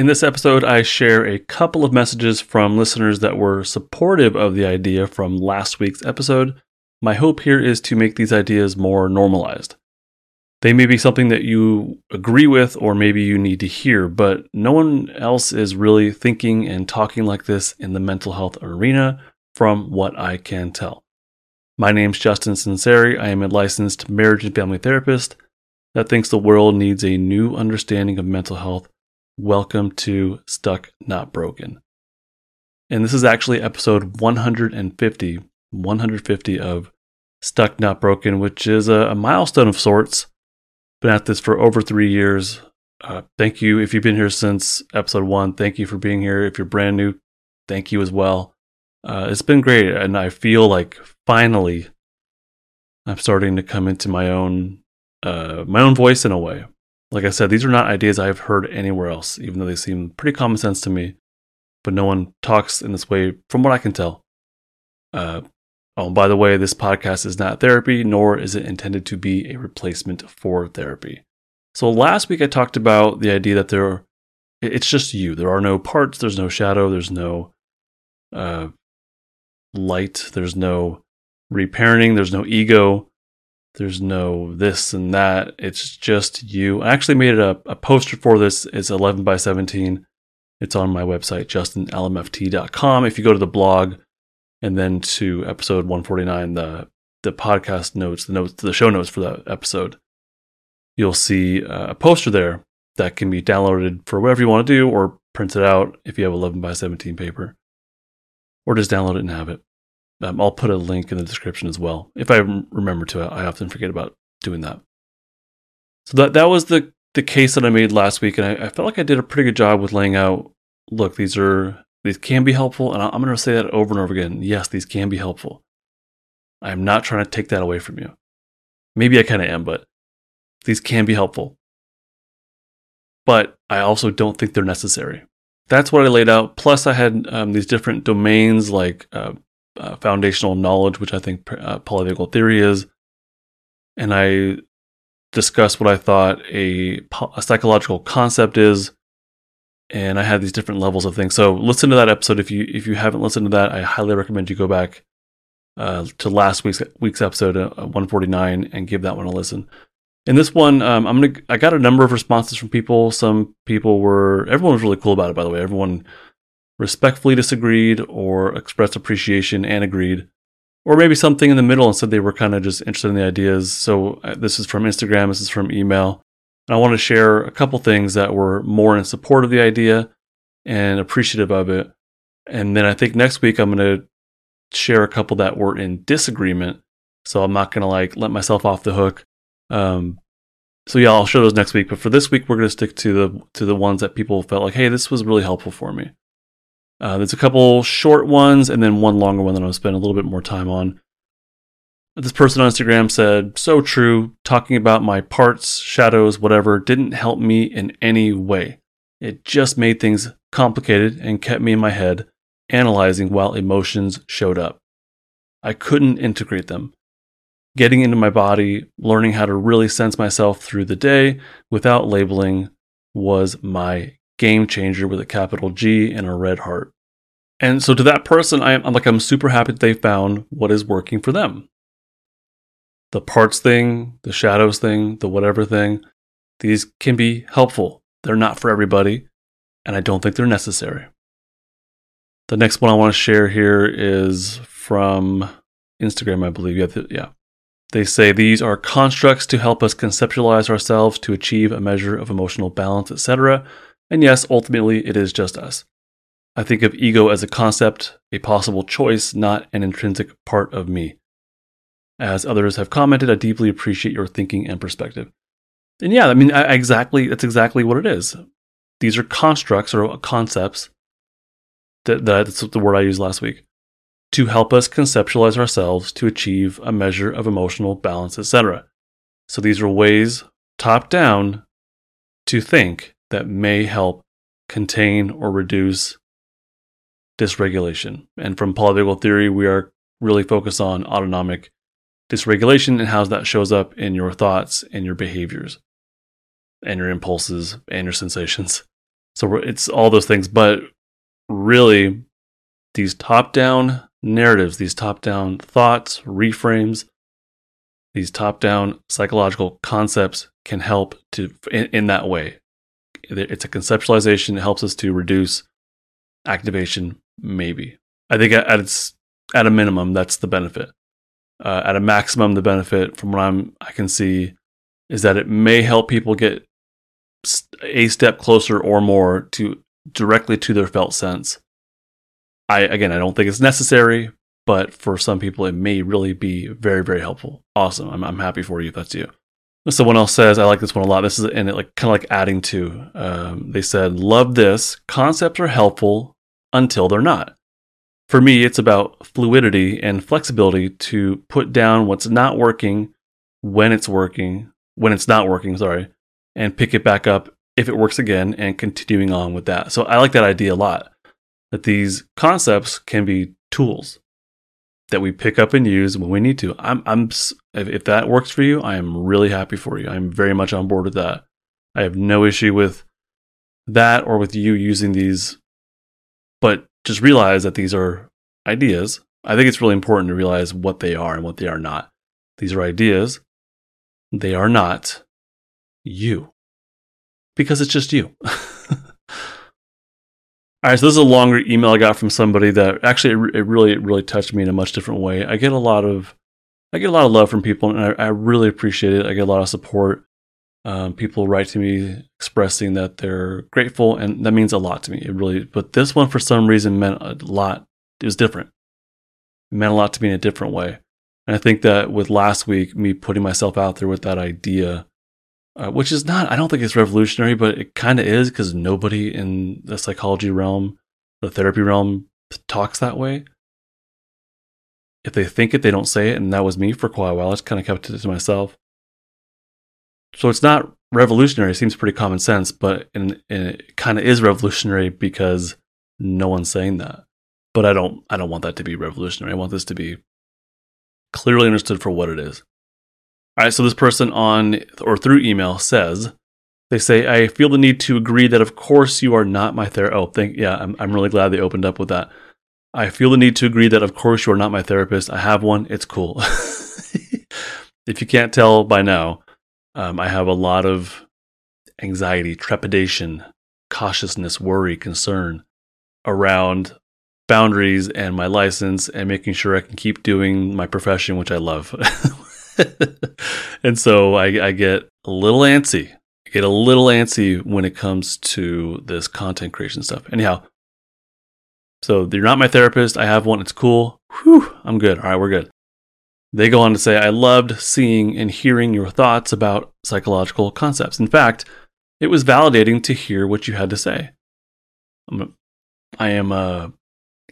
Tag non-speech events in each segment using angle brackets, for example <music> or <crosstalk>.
In this episode, I share a couple of messages from listeners that were supportive of the idea from last week's episode. My hope here is to make these ideas more normalized. They may be something that you agree with or maybe you need to hear, but no one else is really thinking and talking like this in the mental health arena from what I can tell. My name's Justin Sunseri. I am a licensed marriage and family therapist that thinks the world needs a new understanding of mental health. Welcome to Stuck Not Broken. And this is actually episode 150, 150 of Stuck Not Broken, which is a, a milestone of sorts. Been at this for over three years. Uh, thank you if you've been here since episode one. Thank you for being here. If you're brand new, thank you as well. Uh, it's been great, and I feel like finally I'm starting to come into my own uh, my own voice in a way. Like I said, these are not ideas I've heard anywhere else, even though they seem pretty common sense to me. But no one talks in this way, from what I can tell. Uh, oh, by the way, this podcast is not therapy, nor is it intended to be a replacement for therapy. So last week I talked about the idea that there, it's just you. There are no parts. There's no shadow. There's no uh, light. There's no reparenting. There's no ego. There's no this and that. It's just you. I actually made a, a poster for this. It's 11 by 17. It's on my website, justinlmft.com. If you go to the blog and then to episode 149, the the podcast notes, the notes, the show notes for that episode, you'll see a poster there that can be downloaded for whatever you want to do or print it out if you have 11 by 17 paper or just download it and have it. Um, I'll put a link in the description as well. If I remember to, I often forget about doing that. So that that was the the case that I made last week, and I, I felt like I did a pretty good job with laying out. Look, these are these can be helpful, and I'm going to say that over and over again. Yes, these can be helpful. I'm not trying to take that away from you. Maybe I kind of am, but these can be helpful. But I also don't think they're necessary. That's what I laid out. Plus, I had um, these different domains like uh, uh, foundational knowledge, which I think uh, polyvagal theory is. And I discussed what I thought a, a, psychological concept is. And I had these different levels of things. So listen to that episode if you if you haven't listened to that. I highly recommend you go back uh, to last week's week's episode uh, 149 and give that one a listen. In this one, um, I'm gonna I got a number of responses from people. Some people were everyone was really cool about it. By the way, everyone respectfully disagreed or expressed appreciation and agreed, or maybe something in the middle and said they were kind of just interested in the ideas. So uh, this is from Instagram, this is from email. And I want to share a couple things that were more in support of the idea and appreciative of it. And then I think next week I'm going to share a couple that were in disagreement. So I'm not going to like let myself off the hook. Um, so yeah, I'll show those next week. But for this week, we're going to stick to the to the ones that people felt like, hey, this was really helpful for me. Uh, there's a couple short ones and then one longer one that I'll spend a little bit more time on. This person on Instagram said, So true, talking about my parts, shadows, whatever, didn't help me in any way. It just made things complicated and kept me in my head, analyzing while emotions showed up. I couldn't integrate them. Getting into my body, learning how to really sense myself through the day without labeling was my game changer with a capital G and a red heart. And so to that person, I'm like, I'm super happy that they found what is working for them. The parts thing, the shadows thing, the whatever thing, these can be helpful. They're not for everybody, and I don't think they're necessary. The next one I want to share here is from Instagram, I believe. Yeah, yeah. They say these are constructs to help us conceptualize ourselves to achieve a measure of emotional balance, etc. And yes, ultimately, it is just us. I think of ego as a concept, a possible choice, not an intrinsic part of me. As others have commented, I deeply appreciate your thinking and perspective. And yeah, I mean, I, exactly, that's exactly what it is. These are constructs or concepts. That, that's the word I used last week to help us conceptualize ourselves to achieve a measure of emotional balance, etc. So these are ways, top down, to think that may help contain or reduce dysregulation. And from polyvagal theory, we are really focused on autonomic dysregulation and how that shows up in your thoughts and your behaviors and your impulses and your sensations. So it's all those things, but really, these top down narratives, these top down thoughts, reframes, these top down psychological concepts can help to in, in, that way. It's a conceptualization. It helps us to reduce activation. Maybe I think at its at a minimum that's the benefit. Uh, at a maximum, the benefit from what I'm I can see is that it may help people get a step closer or more to directly to their felt sense. I again, I don't think it's necessary, but for some people, it may really be very, very helpful. Awesome. I'm, I'm happy for you if that's you. Someone else says, I like this one a lot. This is and it like kind of like adding to. Um, they said, love this. Concepts are helpful until they're not. For me, it's about fluidity and flexibility to put down what's not working when it's working, when it's not working, sorry, and pick it back up if it works again and continuing on with that. So I like that idea a lot that these concepts can be tools that we pick up and use when we need to. I'm, I'm, if that works for you, I am really happy for you. I'm very much on board with that. I have no issue with that or with you using these, but just realize that these are ideas. I think it's really important to realize what they are and what they are not. These are ideas. They are not you because it's just you. <laughs> All right, so this is a longer email I got from somebody that actually it really it really touched me in a much different way. I get a lot of I get a lot of love from people, and I, I really appreciate it. I get a lot of support. Um, people write to me expressing that they're grateful, and that means a lot to me. It really, but this one for some reason meant a lot. It was different. It meant a lot to me in a different way, and I think that with last week, me putting myself out there with that idea uh, which is not, I don't think it's revolutionary, but it kind of is because nobody in the psychology realm, the therapy realm, talks that way. If they think it, they don't say it. And that was me for quite a while. I just kind of kept it to myself. So it's not revolutionary. It seems pretty common sense, but in, in it kind of is revolutionary because no one's saying that. But I don't, I don't want that to be revolutionary. I want this to be clearly understood for what it is. All right, so this person on or through email says, they say, I feel the need to agree that of course you are not my therapist. Oh, thank yeah, I'm I'm really glad they opened up with that. I feel the need to agree that of course you are not my therapist. I have one. It's cool. <laughs> if you can't tell by now, um, I have a lot of anxiety, trepidation, cautiousness, worry, concern around boundaries and my license and making sure I can keep doing my profession, which I love. <laughs> <laughs> and so I, I get a little antsy. I get a little antsy when it comes to this content creation stuff. Anyhow, so you're not my therapist. I have one. It's cool. Whew, I'm good. All right, we're good. They go on to say, I loved seeing and hearing your thoughts about psychological concepts. In fact, it was validating to hear what you had to say. I'm, I am, uh,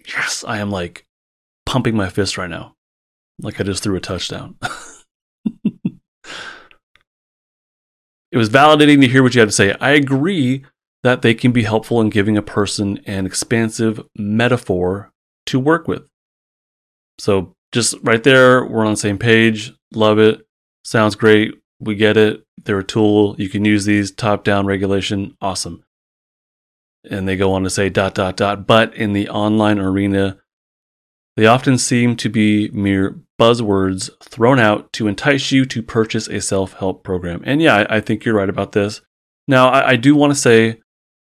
yes, I am like pumping my fist right now. Like I just threw a touchdown. <laughs> it was validating to hear what you had to say. I agree that they can be helpful in giving a person an expansive metaphor to work with. So, just right there, we're on the same page. Love it. Sounds great. We get it. They're a tool. You can use these top down regulation. Awesome. And they go on to say dot, dot, dot. But in the online arena, they often seem to be mere buzzwords thrown out to entice you to purchase a self help program. And yeah, I, I, think you're right about this. Now, I, I do want to say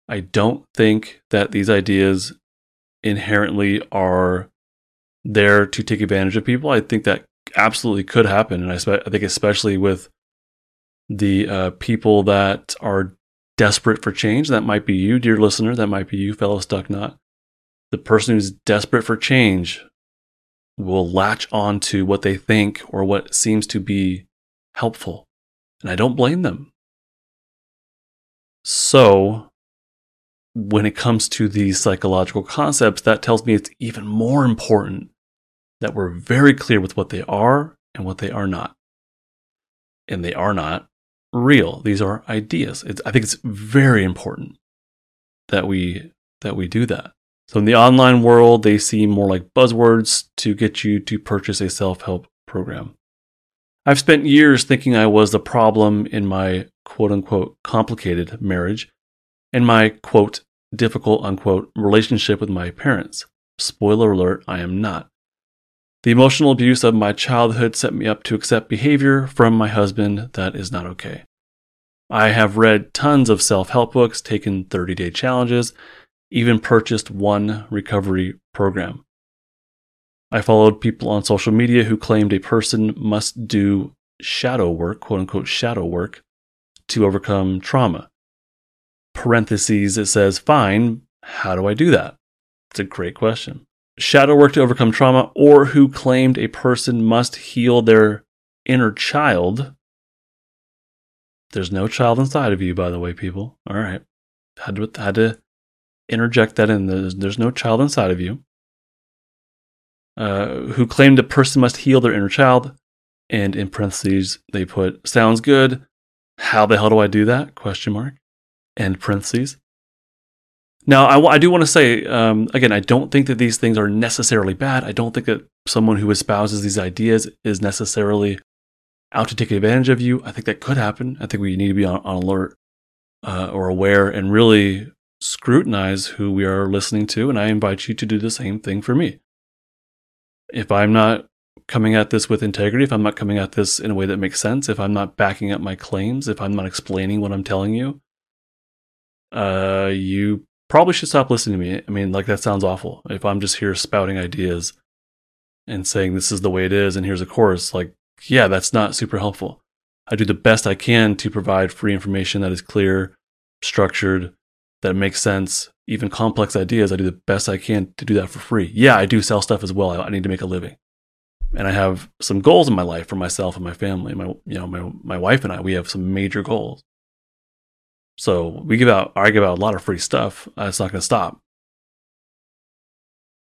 I don't think that these ideas inherently are there to take advantage of people. I think that absolutely could happen. And I, spe- I think, especially with the uh, people that are desperate for change, that might be you, dear listener, that might be you, fellow Stucknut. The person who's desperate for change will latch on to what they think or what seems to be helpful. And I don't blame them. So, when it comes to these psychological concepts, that tells me it's even more important that we're very clear with what they are and what they are not. And they are not real. These are ideas. It's, I think it's very important that we that we do that. So in the online world, they seem more like buzzwords to get you to purchase a self help program. I've spent years thinking I was the problem in my quote unquote complicated marriage and my quote difficult, unquote, relationship with my parents. Spoiler alert, I am not. The emotional abuse of my childhood set me up to accept behavior from my husband that is not okay. I have read tons of self help books, taken 30 day challenges, even purchased one recovery program. I followed people on social media who claimed a person must do shadow work, quote unquote, shadow work, to overcome trauma. Parentheses, it says, fine, how do I do that? It's a great question. Shadow work to overcome trauma, or who claimed a person must heal their inner child. There's no child inside of you, by the way, people. All right. Had to, had to interject that in. There's, there's no child inside of you. Uh, who claimed a person must heal their inner child. And in parentheses, they put, sounds good. How the hell do I do that? Question mark. End parentheses. Now, I, I do want to say, um, again, I don't think that these things are necessarily bad. I don't think that someone who espouses these ideas is necessarily out to take advantage of you. I think that could happen. I think we need to be on, on alert uh, or aware and really scrutinize who we are listening to. And I invite you to do the same thing for me. If I'm not coming at this with integrity, if I'm not coming at this in a way that makes sense, if I'm not backing up my claims, if I'm not explaining what I'm telling you, uh, you probably should stop listening to me. I mean, like that sounds awful. If I'm just here spouting ideas and saying this is the way it is and here's a course, like, yeah, that's not super helpful. I do the best I can to provide free information that is clear, structured, that makes sense, even complex ideas. I do the best I can to do that for free. Yeah, I do sell stuff as well. I need to make a living and I have some goals in my life for myself and my family. My, you know, my my wife and I, we have some major goals. So we give out, I give out a lot of free stuff. Uh, it's not going to stop.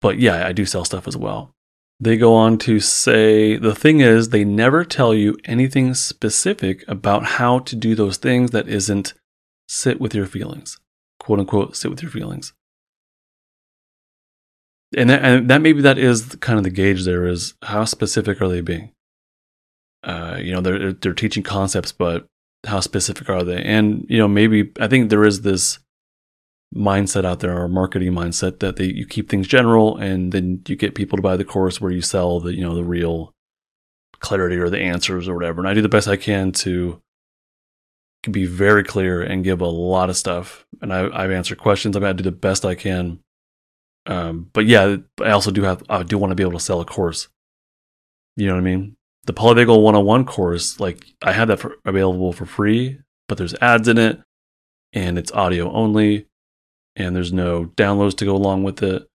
But yeah, I do sell stuff as well. They go on to say the thing is, they never tell you anything specific about how to do those things that isn't sit with your feelings, quote unquote, sit with your feelings. And that, and that maybe that is kind of the gauge there is how specific are they being? Uh, you know they're they're teaching concepts but how specific are they? And you know maybe i think there is this mindset out there or marketing mindset that they you keep things general and then you get people to buy the course where you sell the you know the real clarity or the answers or whatever. And i do the best i can to be very clear and give a lot of stuff and I, i've answered questions i'm going to do the best i can um, but yeah, I also do have I do want to be able to sell a course. You know what I mean? The Polyvagal 101 course, like I have that for, available for free, but there's ads in it, and it's audio only, and there's no downloads to go along with it,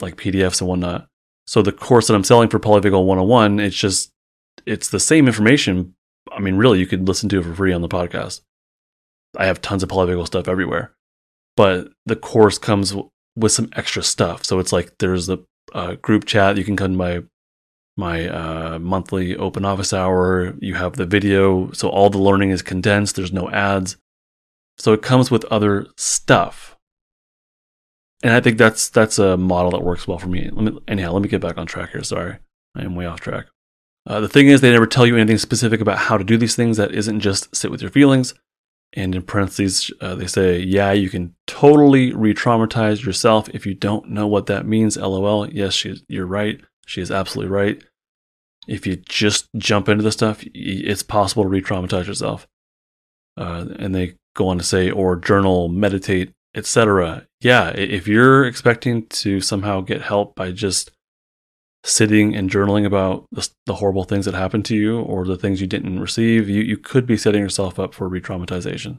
like PDFs and whatnot. So the course that I'm selling for Polyvagal 101, it's just it's the same information. I mean, really, you could listen to it for free on the podcast. I have tons of polyvagal stuff everywhere, but the course comes with some extra stuff. So it's like there's a, a group chat. You can come to my my uh, monthly open office hour. You have the video, so all the learning is condensed. There's no ads, so it comes with other stuff. And I think that's that's a model that works well for me. Let me anyhow. Let me get back on track here. Sorry, I am way off track. Uh, the thing is, they never tell you anything specific about how to do these things. That isn't just sit with your feelings. And in parentheses, uh, they say, yeah, you can totally re traumatize yourself if you don't know what that means. LOL. Yes, she, you're right. She is absolutely right. If you just jump into the stuff, it's possible to re traumatize yourself. Uh, and they go on to say, or journal, meditate, etc. Yeah, if you're expecting to somehow get help by just sitting and journaling about the, horrible things that happened to you or the things you didn't receive, you, you could be setting yourself up for re traumatization.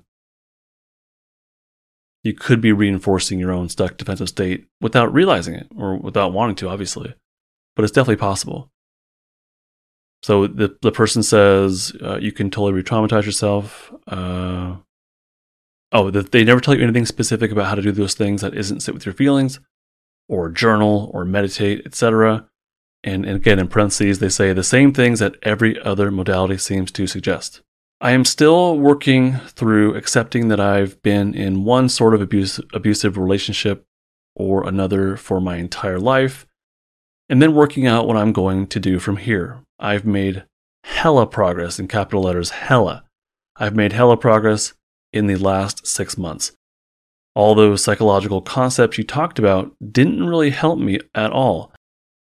You could be reinforcing your own stuck defensive state without realizing it or without wanting to, obviously. But it's definitely possible. So the, the person says uh, you can totally re traumatize yourself. Uh, oh, the, they never tell you anything specific about how to do those things that isn't sit with your feelings or journal or meditate, etc. And, again, in parentheses, they say the same things that every other modality seems to suggest. I am still working through accepting that I've been in one sort of abuse, abusive relationship or another for my entire life, and then working out what I'm going to do from here. I've made hella progress in capital letters, hella. I've made hella progress in the last six months. All those psychological concepts you talked about didn't really help me at all.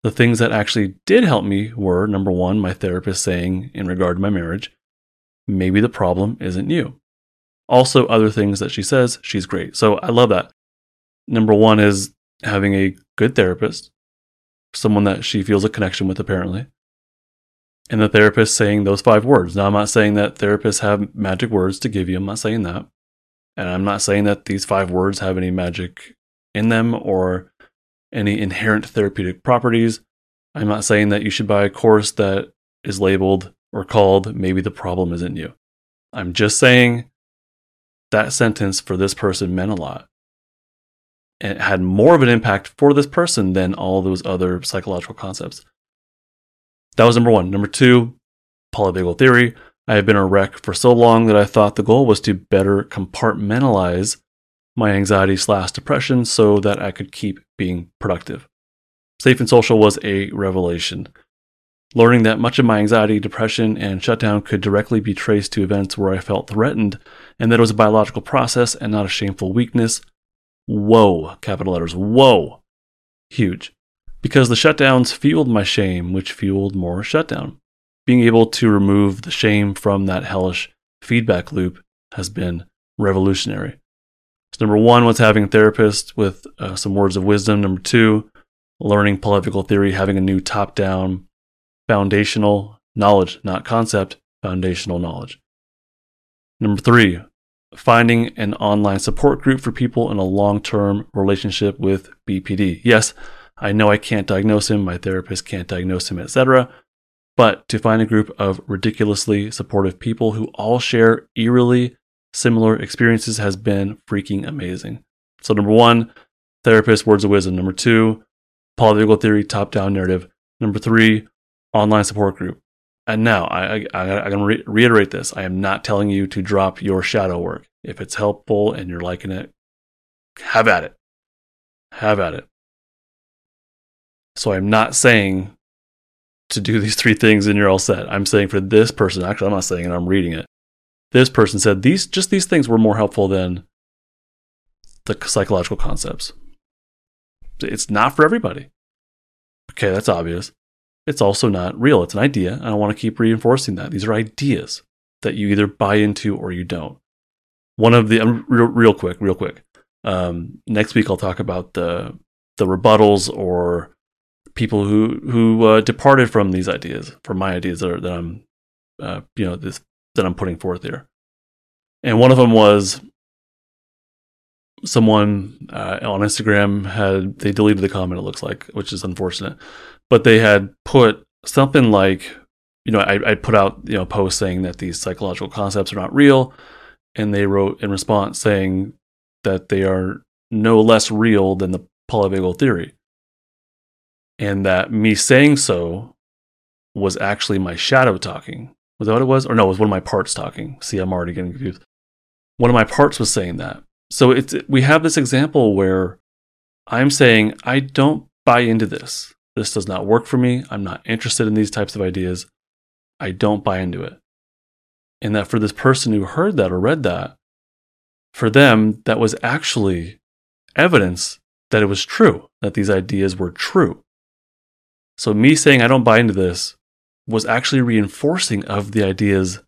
The things that actually did help me were number one, my therapist saying in regard to my marriage, maybe the problem isn't you. Also, other things that she says, she's great. So I love that. Number one is having a good therapist, someone that she feels a connection with, apparently. And the therapist saying those five words. Now, I'm not saying that therapists have magic words to give you. I'm not saying that. And I'm not saying that these five words have any magic in them or any inherent therapeutic properties. I'm not saying that you should buy a course that is labeled or called Maybe the Problem Isn't You. I'm just saying that sentence for this person meant a lot. It had more of an impact for this person than all those other psychological concepts. That was number one. Number two, polyvagal theory. I have been a wreck for so long that I thought the goal was to better compartmentalize my anxiety slash depression so that I could keep being productive. Safe and social was a revelation. Learning that much of my anxiety, depression, and shutdown could directly be traced to events where I felt threatened and that it was a biological process and not a shameful weakness. Whoa, capital letters, whoa. Huge. Because the shutdowns fueled my shame, which fueled more shutdown. Being able to remove the shame from that hellish feedback loop has been revolutionary. So number one was having a therapist with uh, some words of wisdom. Number two, learning polyvagal theory, having a new top down foundational knowledge, not concept, foundational knowledge. Number three, finding an online support group for people in a long term relationship with BPD. Yes, I know I can't diagnose him, my therapist can't diagnose him, etc. But to find a group of ridiculously supportive people who all share eerily similar experiences has been freaking amazing. So, number one, therapist, words of wisdom. Number two, polyvagal theory, top down narrative. Number three, online support group. And now I, I, I, to re- reiterate this. I am not telling you to drop your shadow work. If it's helpful and you're liking it, have at it. Have at it. So I'm not saying to do these three things and you're all set. I'm saying for this person, actually, I'm not saying it, I'm reading it. This person said these just these things were more helpful than the psychological concepts. It's not for everybody. Okay, that's obvious it's also not real. It's an idea. And I want to keep reinforcing that. These are ideas that you either buy into or you don't. One of the, um, real, real quick, real quick. Um, next week, I'll talk about the, the rebuttals or people who, who uh, departed from these ideas, from my ideas that, are, that I'm, uh, you know, this, that I'm putting forth here. And one of them was someone uh, on Instagram had they deleted the comment. It looks like, which is unfortunate but they had put something like, you know, I, I put out, you know, post saying that these psychological concepts are not real. And they wrote in response saying that they are no less real than the polyvagal theory. And that me saying so was actually my shadow talking. Was that what it was? Or no, it was one of my parts talking. See, I'm already getting confused. One of my parts was saying that. So it's we have this example where I'm saying I don't buy into this. This does not work for me. I'm not interested in these types of ideas. I don't buy into it. And that for this person who heard that or read that, for them, that was actually evidence that it was true, that these ideas were true. So, me saying I don't buy into this was actually reinforcing of the ideas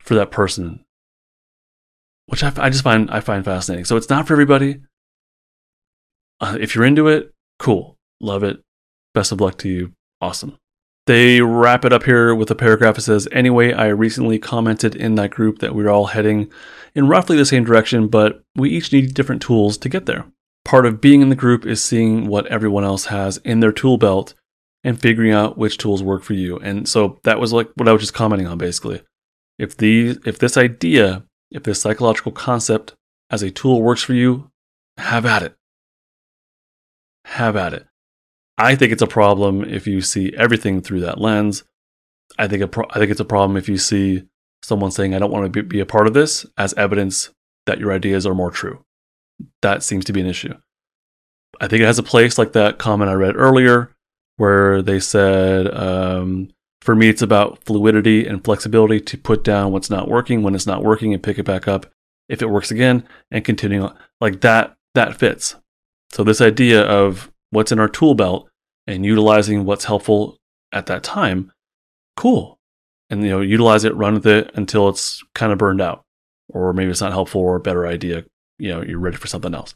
for that person, which I, I just find I find fascinating. So, it's not for everybody. Uh, if you're into it, cool, love it, Best of luck to you. Awesome. They wrap it up here with a paragraph that says, Anyway, I recently commented in that group that we're all heading in roughly the same direction, but we each need different tools to get there. Part of being in the group is seeing what everyone else has in their tool belt and figuring out which tools work for you. And so that was like what I was just commenting on basically. If these if this idea, if this psychological concept as a tool works for you, have at it. Have at it. I think it's a problem if you see everything through that lens. I think pro- I think it's a problem if you see someone saying I don't want to be, be a part of this as evidence that your ideas are more true. That seems to be an issue. I think it has a place like that comment I read earlier where they said um, for me it's about fluidity and flexibility to put down what's not working when it's not working and pick it back up if it works again and continuing on. Like that, that fits. So this idea of what's in our tool belt and utilizing what's helpful at that time, cool. And you know, utilize it, run with it until it's kind of burned out, or maybe it's not helpful or a better idea. You know, you're ready for something else.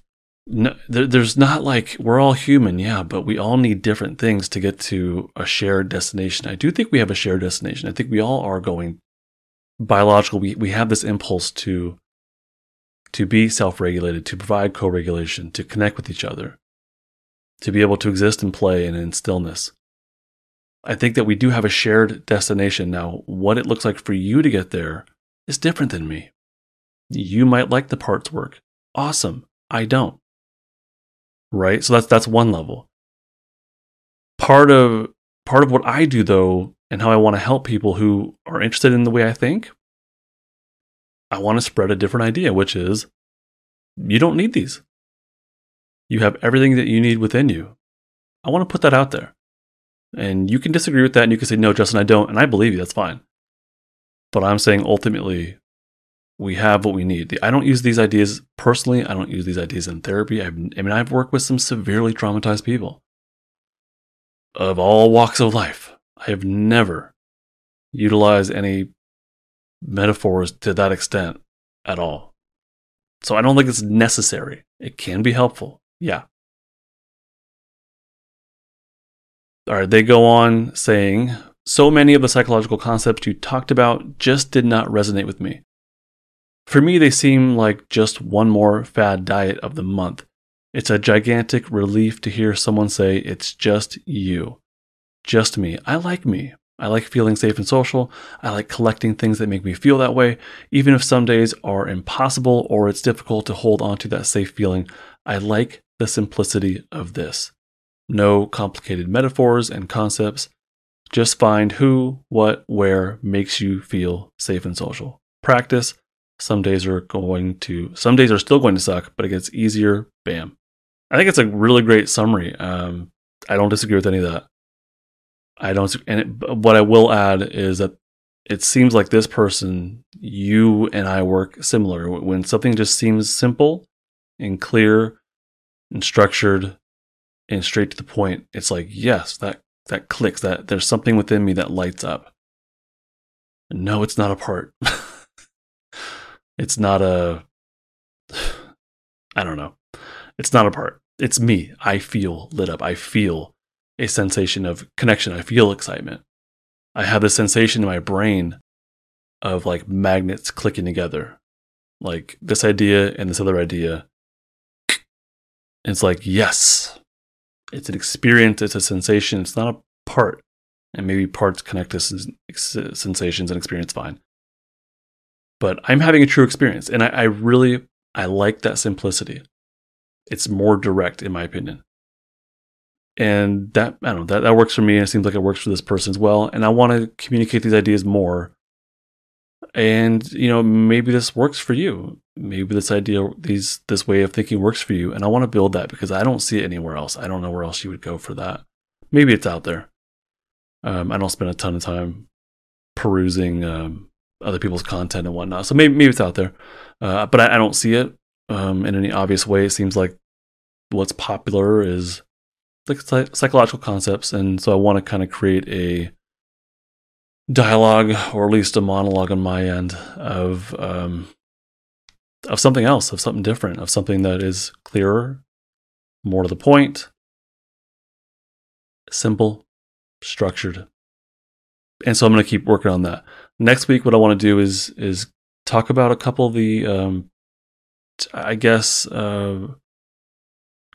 No, there, there's not like we're all human, yeah, but we all need different things to get to a shared destination. I do think we have a shared destination. I think we all are going biological. We we have this impulse to to be self-regulated, to provide co-regulation, to connect with each other, to be able to exist and play and in stillness. I think that we do have a shared destination. Now, what it looks like for you to get there is different than me. You might like the parts work. Awesome. I don't. Right? So that's that's one level. Part of part of what I do though and how I want to help people who are interested in the way I think, I want to spread a different idea, which is you don't need these. You have everything that you need within you. I want to put that out there. And you can disagree with that and you can say, no, Justin, I don't. And I believe you. That's fine. But I'm saying ultimately, we have what we need. I don't use these ideas personally. I don't use these ideas in therapy. I've, I mean, I've worked with some severely traumatized people of all walks of life. I have never utilized any metaphors to that extent at all. So I don't think it's necessary. It can be helpful. Yeah. All right, they go on saying, so many of the psychological concepts you talked about just did not resonate with me. For me, they seem like just one more fad diet of the month. It's a gigantic relief to hear someone say, it's just you. Just me. I like me. I like feeling safe and social. I like collecting things that make me feel that way, even if some days are impossible or it's difficult to hold on to that safe feeling. I like the simplicity of this. No complicated metaphors and concepts. Just find who, what, where makes you feel safe and social. Practice. Some days are going to, some days are still going to suck, but it gets easier. Bam. I think it's a really great summary. Um, I don't disagree with any of that. I don't, and it, what I will add is that it seems like this person, you and I work similar. When something just seems simple and clear and structured and straight to the point, it's like, yes, that, that clicks, that there's something within me that lights up. No, it's not a part. <laughs> it's not a, <sighs> I don't know. It's not a part. It's me. I feel lit up. I feel a sensation of connection. I feel excitement. I have this sensation in my brain of like magnets clicking together. Like this idea and this other idea. It's like, yes, it's an experience, it's a sensation, it's not a part. And maybe parts connect to sensations and experience fine. But I'm having a true experience. And I, I really, I like that simplicity. It's more direct, in my opinion and that I don't know that that works for me. And it seems like it works for this person as well. And I want to communicate these ideas more. And you know, maybe this works for you. Maybe this idea, these this way of thinking works for you. And I want to build that because I don't see it anywhere else. I don't know where else you would go for that. Maybe it's out there. Um, I don't spend a ton of time perusing um, other people's content and whatnot. So maybe maybe it's out there, uh, but I, I, don't see it um, in any obvious way. It seems like what's popular is like psychological concepts, and so I want to kind of create a dialogue or at least a monologue on my end of um, of something else, of something different, of something that is clearer, more to the point, simple, structured. And so I'm going to keep working on that. Next week, what I want to do is is talk about a couple of the, um, I guess, uh,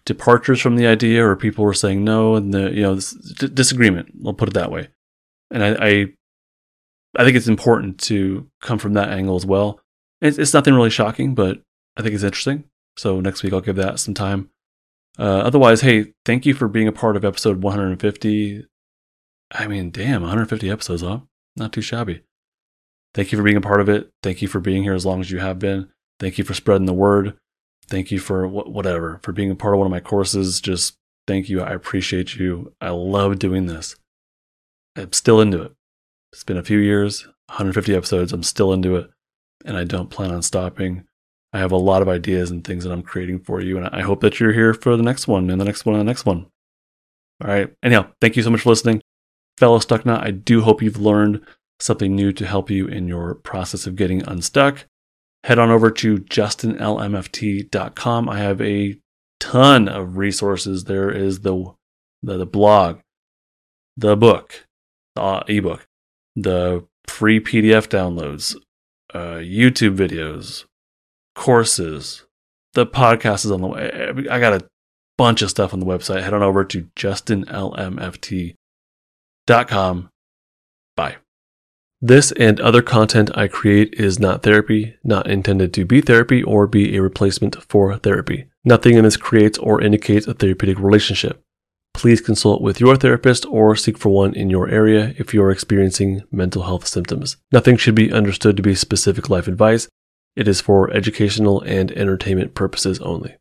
departures from the idea or people were saying no and the you know d- disagreement i'll put it that way. And I, I, I think it's important to come from that angle as well. It's, it's nothing really shocking but i think it's interesting. So next week i'll give that some time. Uh, otherwise hey thank you for being a part of episode 150 i mean damn 150 episodes huh? Not too shabby thank you for being a part of it thank you for being here as long as you have been thank you for spreading the word thank you for whatever, for being a part of one of my courses. Just thank you. I appreciate you. I love doing this. I'm still into it. It's been a few years, 150 episodes. I'm still into it, and I don't plan on stopping. I have a lot of ideas and things that I'm creating for you. And I hope that you're here for the next one and the next one and the next one. All right. Anyhow, thank you so much for listening. Fellow Stucknut, I do hope you've learned something new to help you in your process of getting unstuck. Head on over to justinlmft.com. I have a ton of resources. There is the, the, the blog, the book, the uh, ebook, the free PDF downloads, uh, YouTube videos, courses. The podcast is on the way. I got a bunch of stuff on the website. Head on over to justinlmft.com. This and other content I create is not therapy, not intended to be therapy or be a replacement for therapy. Nothing in this creates or indicates a therapeutic relationship. Please consult with your therapist or seek for one in your area if you are experiencing mental health symptoms. Nothing should be understood to be specific life advice. It is for educational and entertainment purposes only.